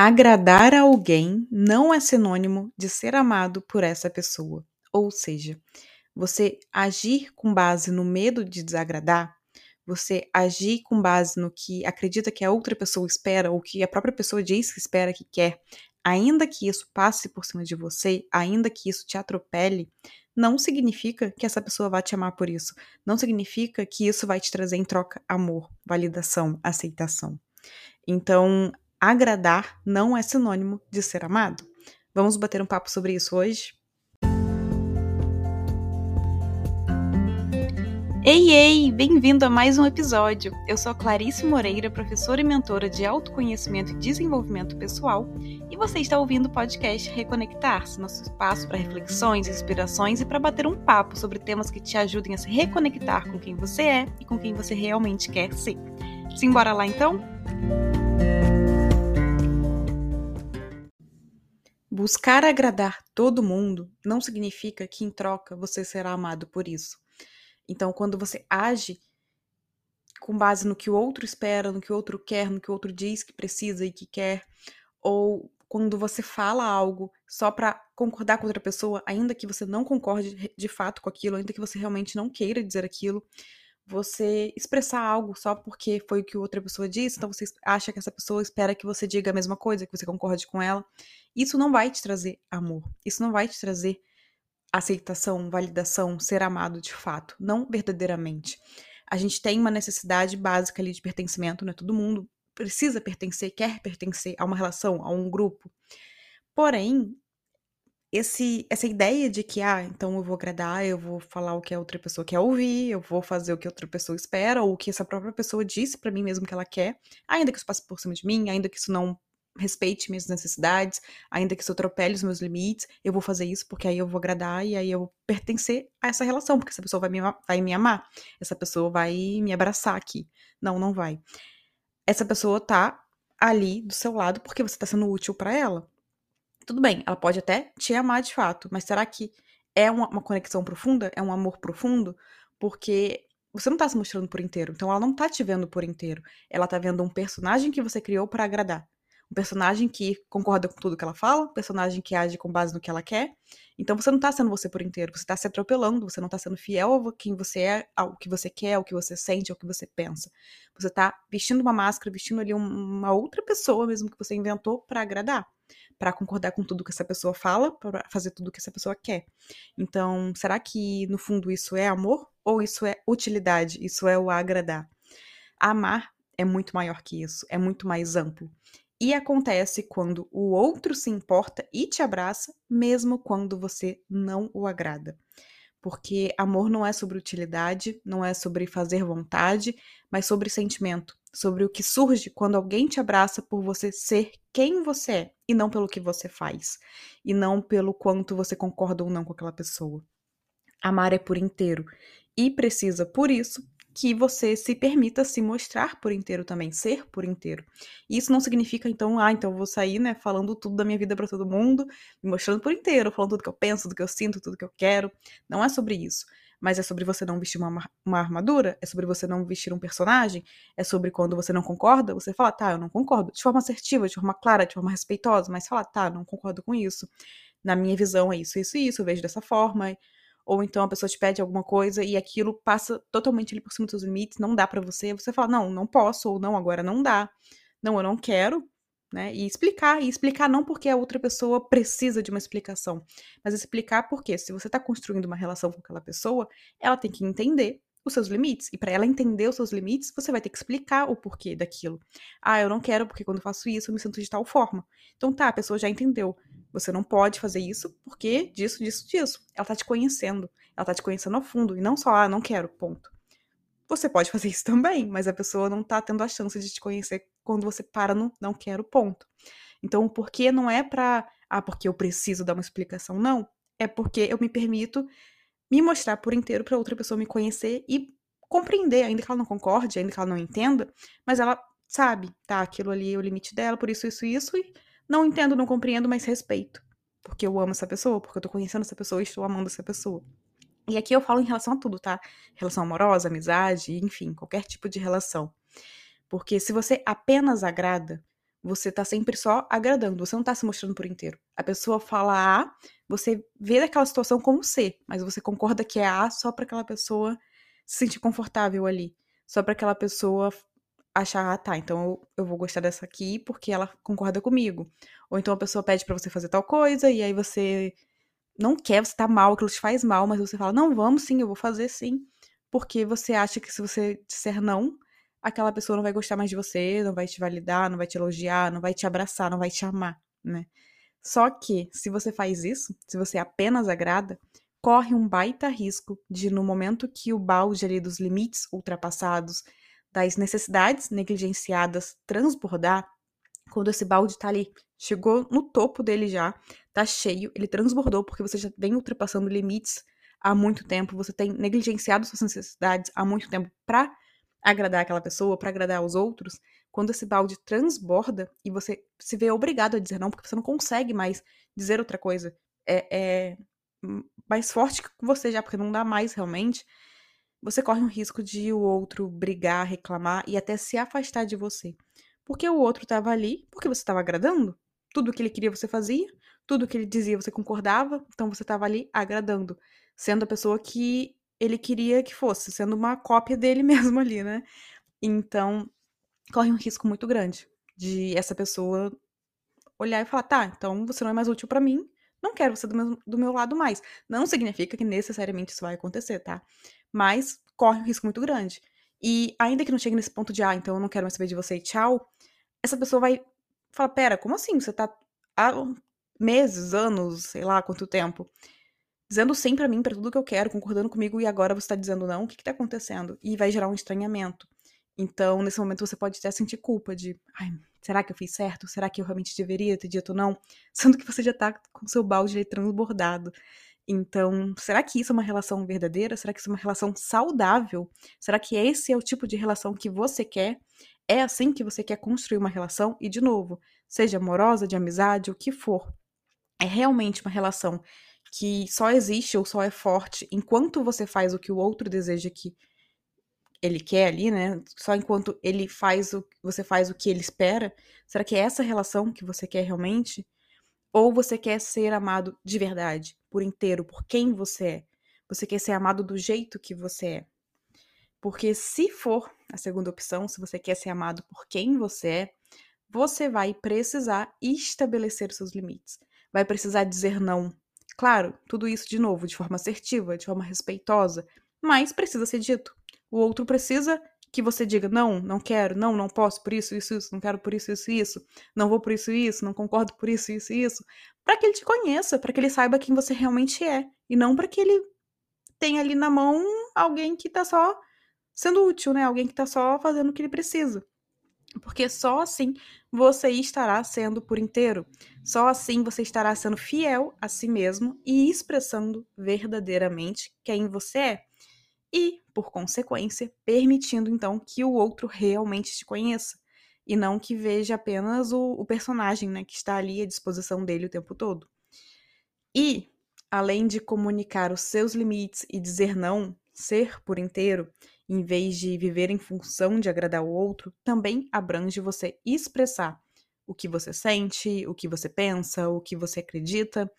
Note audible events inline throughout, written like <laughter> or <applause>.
agradar a alguém não é sinônimo de ser amado por essa pessoa. Ou seja, você agir com base no medo de desagradar, você agir com base no que acredita que a outra pessoa espera ou que a própria pessoa diz que espera que quer, ainda que isso passe por cima de você, ainda que isso te atropele, não significa que essa pessoa vai te amar por isso. Não significa que isso vai te trazer em troca amor, validação, aceitação. Então, agradar não é sinônimo de ser amado. Vamos bater um papo sobre isso hoje? Ei, ei! Bem-vindo a mais um episódio. Eu sou Clarice Moreira, professora e mentora de autoconhecimento e desenvolvimento pessoal, e você está ouvindo o podcast Reconectar-se, nosso espaço para reflexões, inspirações e para bater um papo sobre temas que te ajudem a se reconectar com quem você é e com quem você realmente quer ser. Simbora lá então? Buscar agradar todo mundo não significa que em troca você será amado por isso. Então, quando você age com base no que o outro espera, no que o outro quer, no que o outro diz que precisa e que quer, ou quando você fala algo só para concordar com outra pessoa, ainda que você não concorde de fato com aquilo, ainda que você realmente não queira dizer aquilo, você expressar algo só porque foi o que outra pessoa disse, então você acha que essa pessoa espera que você diga a mesma coisa, que você concorde com ela, isso não vai te trazer amor, isso não vai te trazer aceitação, validação, ser amado de fato, não verdadeiramente. A gente tem uma necessidade básica ali de pertencimento, né? Todo mundo precisa pertencer, quer pertencer a uma relação, a um grupo. Porém, esse, essa ideia de que, ah, então eu vou agradar, eu vou falar o que a outra pessoa quer ouvir, eu vou fazer o que a outra pessoa espera, ou o que essa própria pessoa disse para mim mesmo que ela quer, ainda que isso passe por cima de mim, ainda que isso não respeite minhas necessidades, ainda que isso atropele os meus limites, eu vou fazer isso porque aí eu vou agradar e aí eu vou pertencer a essa relação, porque essa pessoa vai me, vai me amar, essa pessoa vai me abraçar aqui. Não, não vai. Essa pessoa tá ali do seu lado porque você tá sendo útil para ela. Tudo bem, ela pode até te amar de fato, mas será que é uma, uma conexão profunda? É um amor profundo? Porque você não tá se mostrando por inteiro, então ela não tá te vendo por inteiro. Ela tá vendo um personagem que você criou para agradar um personagem que concorda com tudo que ela fala, um personagem que age com base no que ela quer. Então você não tá sendo você por inteiro, você tá se atropelando, você não tá sendo fiel a quem você é, ao que você quer, ao que você sente, ao que você pensa. Você tá vestindo uma máscara, vestindo ali uma outra pessoa mesmo que você inventou para agradar, para concordar com tudo que essa pessoa fala, para fazer tudo que essa pessoa quer. Então, será que no fundo isso é amor ou isso é utilidade? Isso é o agradar? Amar é muito maior que isso, é muito mais amplo. E acontece quando o outro se importa e te abraça, mesmo quando você não o agrada. Porque amor não é sobre utilidade, não é sobre fazer vontade, mas sobre sentimento, sobre o que surge quando alguém te abraça por você ser quem você é e não pelo que você faz, e não pelo quanto você concorda ou não com aquela pessoa. Amar é por inteiro e precisa, por isso, que você se permita se mostrar por inteiro também, ser por inteiro. isso não significa, então, ah, então eu vou sair, né, falando tudo da minha vida para todo mundo, me mostrando por inteiro, falando tudo que eu penso, tudo que eu sinto, tudo que eu quero. Não é sobre isso. Mas é sobre você não vestir uma, uma armadura, é sobre você não vestir um personagem, é sobre quando você não concorda, você fala, tá, eu não concordo, de forma assertiva, de forma clara, de forma respeitosa, mas fala, tá, não concordo com isso. Na minha visão é isso, isso e isso, eu vejo dessa forma ou então a pessoa te pede alguma coisa e aquilo passa totalmente ali por cima dos seus limites, não dá para você, você fala, não, não posso, ou não, agora não dá, não, eu não quero, né? E explicar, e explicar não porque a outra pessoa precisa de uma explicação, mas explicar porque se você tá construindo uma relação com aquela pessoa, ela tem que entender os seus limites. E para ela entender os seus limites, você vai ter que explicar o porquê daquilo. Ah, eu não quero porque quando eu faço isso eu me sinto de tal forma. Então tá, a pessoa já entendeu. Você não pode fazer isso porque disso, disso, disso. Ela tá te conhecendo. Ela tá te conhecendo ao fundo. E não só, ah, não quero, ponto. Você pode <laughs> fazer isso também, mas a pessoa não tá tendo a chance de te conhecer quando você para no não quero, ponto. Então, o porquê não é pra, ah, porque eu preciso dar uma explicação, não. É porque eu me permito me mostrar por inteiro para outra pessoa me conhecer e compreender, ainda que ela não concorde, ainda que ela não entenda, mas ela sabe, tá, aquilo ali é o limite dela, por isso, isso, isso, e não entendo, não compreendo, mas respeito. Porque eu amo essa pessoa, porque eu tô conhecendo essa pessoa e estou amando essa pessoa. E aqui eu falo em relação a tudo, tá? Relação amorosa, amizade, enfim, qualquer tipo de relação. Porque se você apenas agrada, você tá sempre só agradando, você não tá se mostrando por inteiro. A pessoa fala A, você vê aquela situação como C, mas você concorda que é A só para aquela pessoa se sentir confortável ali, só para aquela pessoa achar, ah, tá, então eu, eu, vou gostar dessa aqui porque ela concorda comigo. Ou então a pessoa pede para você fazer tal coisa e aí você não quer, você tá mal, aquilo te faz mal, mas você fala, não, vamos sim, eu vou fazer sim. Porque você acha que se você disser não, aquela pessoa não vai gostar mais de você, não vai te validar, não vai te elogiar, não vai te abraçar, não vai te amar, né? Só que, se você faz isso, se você apenas agrada, corre um baita risco de, no momento que o balde ali dos limites ultrapassados, das necessidades negligenciadas transbordar, quando esse balde tá ali, chegou no topo dele já, tá cheio, ele transbordou porque você já vem ultrapassando limites há muito tempo, você tem negligenciado suas necessidades há muito tempo para agradar aquela pessoa, para agradar os outros, quando esse balde transborda e você se vê obrigado a dizer não, porque você não consegue mais dizer outra coisa, é, é mais forte que você já, porque não dá mais realmente, você corre um risco de o outro brigar, reclamar e até se afastar de você. Porque o outro estava ali porque você estava agradando. Tudo que ele queria você fazia, tudo que ele dizia você concordava, então você estava ali agradando, sendo a pessoa que ele queria que fosse, sendo uma cópia dele <laughs> mesmo ali, né? Então, corre um risco muito grande de essa pessoa olhar e falar: tá, então você não é mais útil para mim, não quero você do meu, do meu lado mais. Não significa que necessariamente isso vai acontecer, tá? Mas corre um risco muito grande. E ainda que não chegue nesse ponto de, ah, então eu não quero mais saber de você e tchau, essa pessoa vai falar: pera, como assim? Você tá há meses, anos, sei lá quanto tempo, dizendo sim para mim, para tudo que eu quero, concordando comigo, e agora você tá dizendo não, o que que tá acontecendo? E vai gerar um estranhamento. Então, nesse momento, você pode até sentir culpa de, ai, será que eu fiz certo? Será que eu realmente deveria ter dito não? Sendo que você já tá com seu balde transbordado. Então, será que isso é uma relação verdadeira? Será que isso é uma relação saudável? Será que esse é o tipo de relação que você quer? É assim que você quer construir uma relação? E, de novo, seja amorosa, de amizade, o que for. É realmente uma relação que só existe ou só é forte enquanto você faz o que o outro deseja que ele quer ali, né? Só enquanto ele faz o você faz o que ele espera. Será que é essa relação que você quer realmente? Ou você quer ser amado de verdade, por inteiro, por quem você é? Você quer ser amado do jeito que você é? Porque se for a segunda opção, se você quer ser amado por quem você é, você vai precisar estabelecer seus limites. Vai precisar dizer não Claro, tudo isso de novo de forma assertiva, de forma respeitosa, mas precisa ser dito. O outro precisa que você diga não, não quero, não, não posso por isso, isso, isso, não quero por isso, isso, isso, não vou por isso, isso, não concordo por isso, isso, isso, para que ele te conheça, para que ele saiba quem você realmente é e não para que ele tenha ali na mão alguém que tá só sendo útil, né? Alguém que tá só fazendo o que ele precisa. Porque só assim você estará sendo por inteiro. Só assim você estará sendo fiel a si mesmo e expressando verdadeiramente quem você é. E, por consequência, permitindo então que o outro realmente te conheça. E não que veja apenas o, o personagem né, que está ali à disposição dele o tempo todo. E, além de comunicar os seus limites e dizer não, ser por inteiro, em vez de viver em função de agradar o outro, também abrange você expressar o que você sente, o que você pensa, o que você acredita,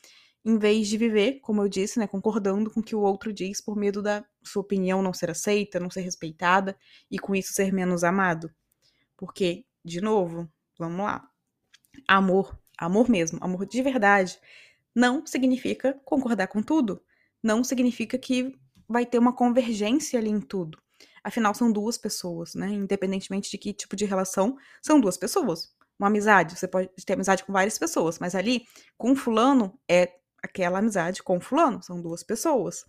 em vez de viver, como eu disse, né, concordando com o que o outro diz por medo da sua opinião não ser aceita, não ser respeitada e com isso ser menos amado. Porque, de novo, vamos lá. Amor, amor mesmo, amor de verdade, não significa concordar com tudo. Não significa que vai ter uma convergência ali em tudo. Afinal, são duas pessoas, né? Independentemente de que tipo de relação, são duas pessoas. Uma amizade, você pode ter amizade com várias pessoas, mas ali, com fulano, é aquela amizade com fulano, são duas pessoas.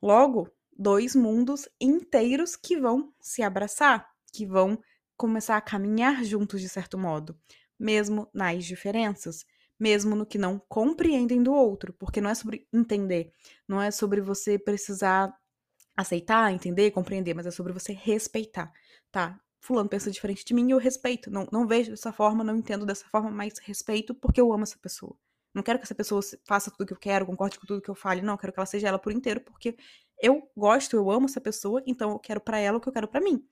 Logo, dois mundos inteiros que vão se abraçar, que vão começar a caminhar juntos de certo modo, mesmo nas diferenças, mesmo no que não compreendem do outro, porque não é sobre entender, não é sobre você precisar aceitar, entender, compreender, mas é sobre você respeitar, tá? Fulano pensa diferente de mim e eu respeito. Não, não vejo dessa forma, não entendo dessa forma, mas respeito porque eu amo essa pessoa. Não quero que essa pessoa faça tudo que eu quero, concorde com tudo que eu fale, não, quero que ela seja ela por inteiro, porque eu gosto, eu amo essa pessoa, então eu quero para ela o que eu quero para mim.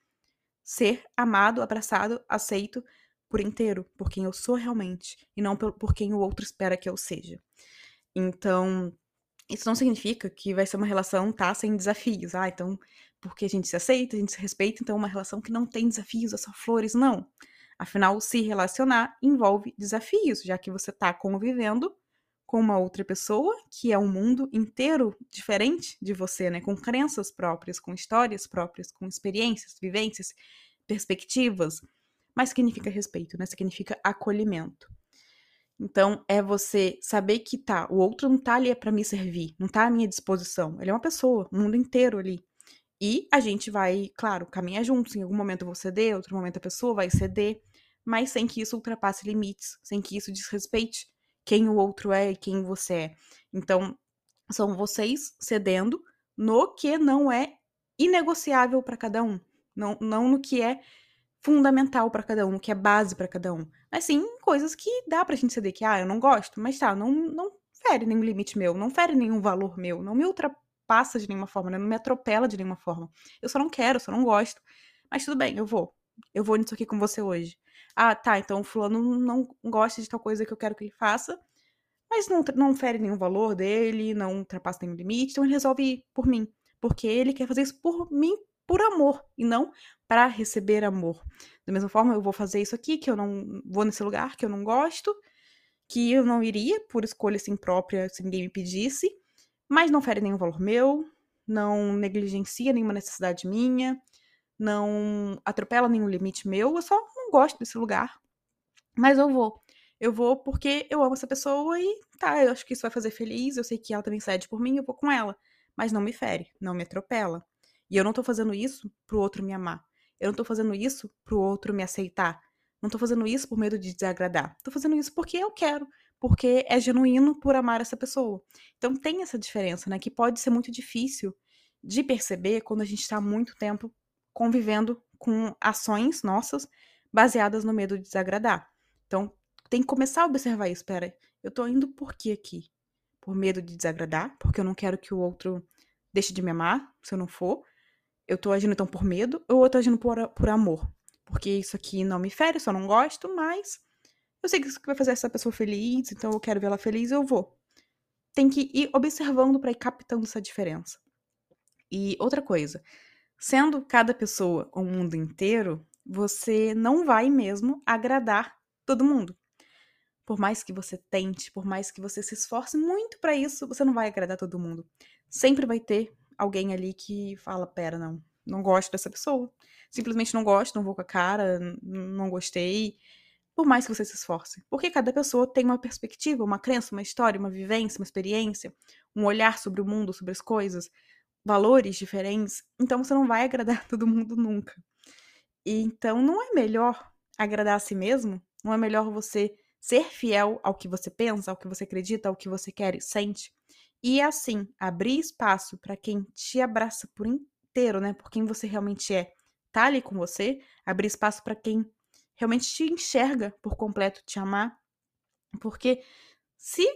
Ser amado, abraçado, aceito por inteiro, por quem eu sou realmente, e não por, quem o outro espera que eu seja. Então, isso não significa que vai ser uma relação, tá, sem desafios. Ah, então, porque a gente se aceita, a gente se respeita, então é uma relação que não tem desafios, é só flores. Não. Afinal, se relacionar envolve desafios, já que você tá convivendo com uma outra pessoa que é um mundo inteiro diferente de você, né? Com crenças próprias, com histórias próprias, com experiências, vivências, perspectivas. Mas significa respeito, né? Significa acolhimento. Então, é você saber que tá, o outro não tá ali para me servir, não tá à minha disposição. Ele é uma pessoa, o mundo inteiro ali. E a gente vai, claro, caminhar juntos. Em algum momento eu vou ceder, outro momento a pessoa vai ceder, mas sem que isso ultrapasse limites, sem que isso desrespeite quem o outro é e quem você é. Então, são vocês cedendo no que não é inegociável para cada um, não, não no que é fundamental para cada um, no que é base para cada um. Mas sim coisas que dá pra gente ceder que, ah, eu não gosto, mas tá, não, não fere nenhum limite meu, não fere nenhum valor meu, não me ultrapassa de nenhuma forma, né? não me atropela de nenhuma forma. Eu só não quero, eu só não gosto. Mas tudo bem, eu vou. Eu vou nisso aqui com você hoje. Ah, tá, então o fulano não gosta de tal coisa que eu quero que ele faça, mas não, não fere nenhum valor dele, não ultrapassa nenhum limite, então ele resolve ir por mim. Porque ele quer fazer isso por mim, por amor, e não para receber amor. Da mesma forma, eu vou fazer isso aqui, que eu não vou nesse lugar que eu não gosto, que eu não iria por escolha assim própria, se ninguém me pedisse, mas não fere nenhum valor meu, não negligencia nenhuma necessidade minha, não atropela nenhum limite meu, eu só não gosto desse lugar. Mas eu vou. Eu vou porque eu amo essa pessoa e tá, eu acho que isso vai fazer feliz, eu sei que ela também cede por mim, eu vou com ela. Mas não me fere, não me atropela. E eu não tô fazendo isso pro outro me amar. Eu não tô fazendo isso pro outro me aceitar. Não tô fazendo isso por medo de desagradar. Tô fazendo isso porque eu quero, porque é genuíno por amar essa pessoa. Então tem essa diferença, né? Que pode ser muito difícil de perceber quando a gente está muito tempo convivendo com ações nossas baseadas no medo de desagradar. Então tem que começar a observar isso. Espera, eu tô indo por quê aqui? Por medo de desagradar? Porque eu não quero que o outro deixe de me amar, se eu não for? eu tô agindo então por medo ou eu tô agindo por, por amor? Porque isso aqui não me fere, eu só não gosto, mas eu sei que isso vai fazer essa pessoa feliz, então eu quero ver ela feliz, eu vou. Tem que ir observando para ir captando essa diferença. E outra coisa, sendo cada pessoa o mundo inteiro, você não vai mesmo agradar todo mundo. Por mais que você tente, por mais que você se esforce muito para isso, você não vai agradar todo mundo. Sempre vai ter alguém ali que fala: pera, não, não gosto dessa pessoa. Simplesmente não gosto, não vou com a cara, não gostei. Por mais que você se esforce. Porque cada pessoa tem uma perspectiva, uma crença, uma história, uma vivência, uma experiência, um olhar sobre o mundo, sobre as coisas, valores diferentes. Então você não vai agradar <laughs> todo mundo nunca. E então não é melhor agradar a si mesmo? Não é melhor você ser fiel ao que você pensa, ao que você acredita, ao que você quer e sente? E assim, abrir espaço para quem te abraça por inteiro, né? Por quem você realmente é, tá ali com você, abrir espaço para quem realmente te enxerga por completo, te amar. Porque se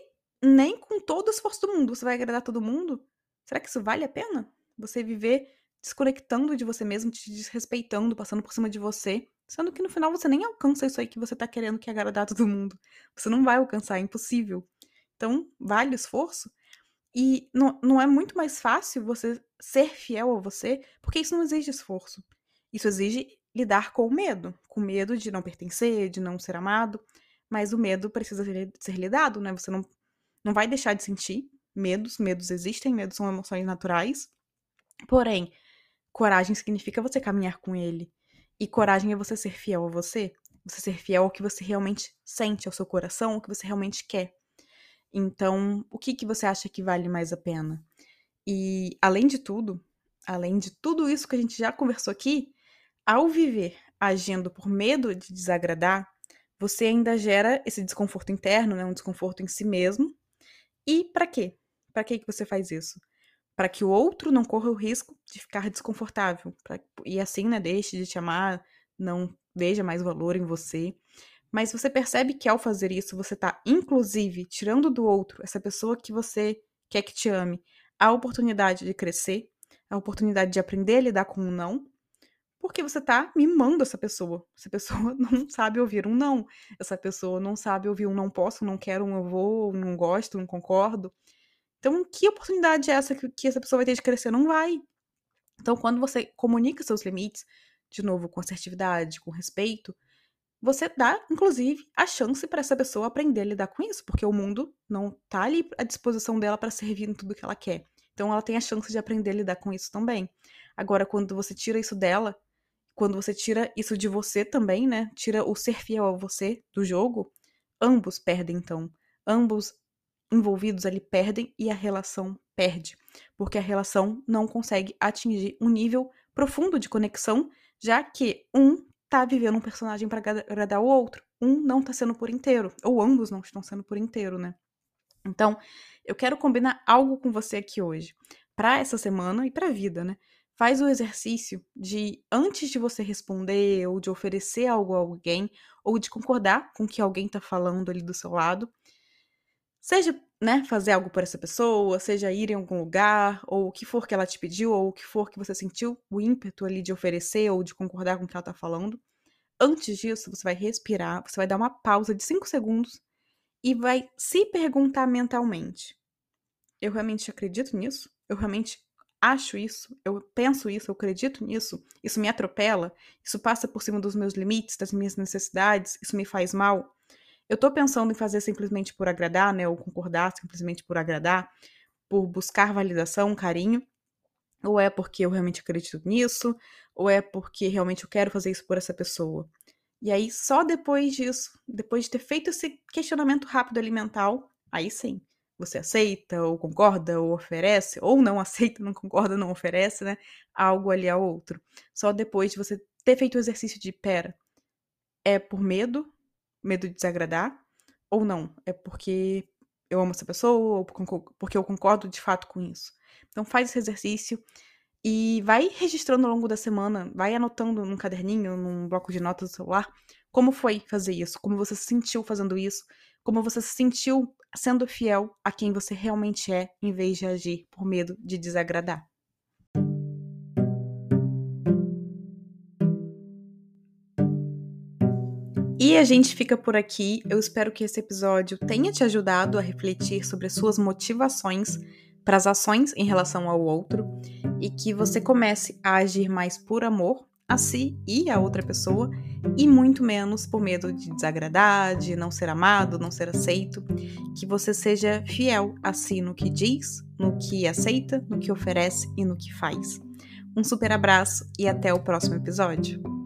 nem com todo o esforço do mundo você vai agradar todo mundo, será que isso vale a pena? Você viver desconectando de você mesmo, te desrespeitando, passando por cima de você, sendo que no final você nem alcança isso aí que você tá querendo que agradar todo mundo. Você não vai alcançar, é impossível. Então, vale o esforço? E não, não é muito mais fácil você ser fiel a você, porque isso não exige esforço. Isso exige lidar com o medo, com medo de não pertencer, de não ser amado. Mas o medo precisa ser, ser lidado, né? Você não, não vai deixar de sentir medos, medos existem, medos são emoções naturais. Porém, coragem significa você caminhar com ele. E coragem é você ser fiel a você, você ser fiel ao que você realmente sente, ao seu coração, ao que você realmente quer. Então, o que, que você acha que vale mais a pena? E, além de tudo, além de tudo isso que a gente já conversou aqui, ao viver agindo por medo de desagradar, você ainda gera esse desconforto interno, né, um desconforto em si mesmo. E para quê? Para que você faz isso? Para que o outro não corra o risco de ficar desconfortável pra, e assim, né, deixe de te amar, não veja mais valor em você. Mas você percebe que ao fazer isso, você está, inclusive, tirando do outro, essa pessoa que você quer que te ame, a oportunidade de crescer, a oportunidade de aprender a lidar com o não. Porque você tá mimando essa pessoa. Essa pessoa <laughs> não sabe ouvir um não. Essa pessoa não sabe ouvir um não posso, não quero, um eu vou, um não gosto, não concordo. Então, que oportunidade é essa que, que essa pessoa vai ter de crescer? Não vai. Então, quando você comunica seus limites, de novo, com assertividade, com respeito, você dá, inclusive, a chance para essa pessoa aprender a lidar com isso, porque o mundo não tá ali à disposição dela para servir em tudo que ela quer. Então, ela tem a chance de aprender a lidar com isso também. Agora, quando você tira isso dela, quando você tira isso de você também, né? Tira o ser fiel a você do jogo, ambos perdem então. Ambos envolvidos ali perdem e a relação perde, porque a relação não consegue atingir um nível profundo de conexão, já que um tá vivendo um personagem para agradar o outro, um não tá sendo por inteiro, ou ambos não estão sendo por inteiro, né? Então, eu quero combinar algo com você aqui hoje, para essa semana e para a vida, né? Faz o exercício de, antes de você responder, ou de oferecer algo a alguém, ou de concordar com o que alguém está falando ali do seu lado, seja né, fazer algo por essa pessoa, seja ir em algum lugar, ou o que for que ela te pediu, ou o que for que você sentiu o ímpeto ali de oferecer ou de concordar com o que ela está falando. Antes disso, você vai respirar, você vai dar uma pausa de 5 segundos e vai se perguntar mentalmente: eu realmente acredito nisso? Eu realmente acho isso, eu penso isso, eu acredito nisso, isso me atropela, isso passa por cima dos meus limites, das minhas necessidades, isso me faz mal. Eu tô pensando em fazer simplesmente por agradar, né, ou concordar simplesmente por agradar, por buscar validação, carinho, ou é porque eu realmente acredito nisso, ou é porque realmente eu quero fazer isso por essa pessoa. E aí, só depois disso, depois de ter feito esse questionamento rápido alimentar, aí sim, você aceita, ou concorda, ou oferece, ou não aceita, não concorda, não oferece, né? Algo ali ao outro. Só depois de você ter feito o exercício de, pera, é por medo, medo de desagradar, ou não? É porque eu amo essa pessoa, ou porque eu concordo de fato com isso. Então faz esse exercício e vai registrando ao longo da semana, vai anotando num caderninho, num bloco de notas do celular, como foi fazer isso, como você se sentiu fazendo isso, como você se sentiu sendo fiel a quem você realmente é, em vez de agir por medo de desagradar. E a gente fica por aqui. Eu espero que esse episódio tenha te ajudado a refletir sobre as suas motivações para as ações em relação ao outro e que você comece a agir mais por amor a si e a outra pessoa, e muito menos por medo de desagradar, de não ser amado, não ser aceito. Que você seja fiel a si no que diz, no que aceita, no que oferece e no que faz. Um super abraço e até o próximo episódio.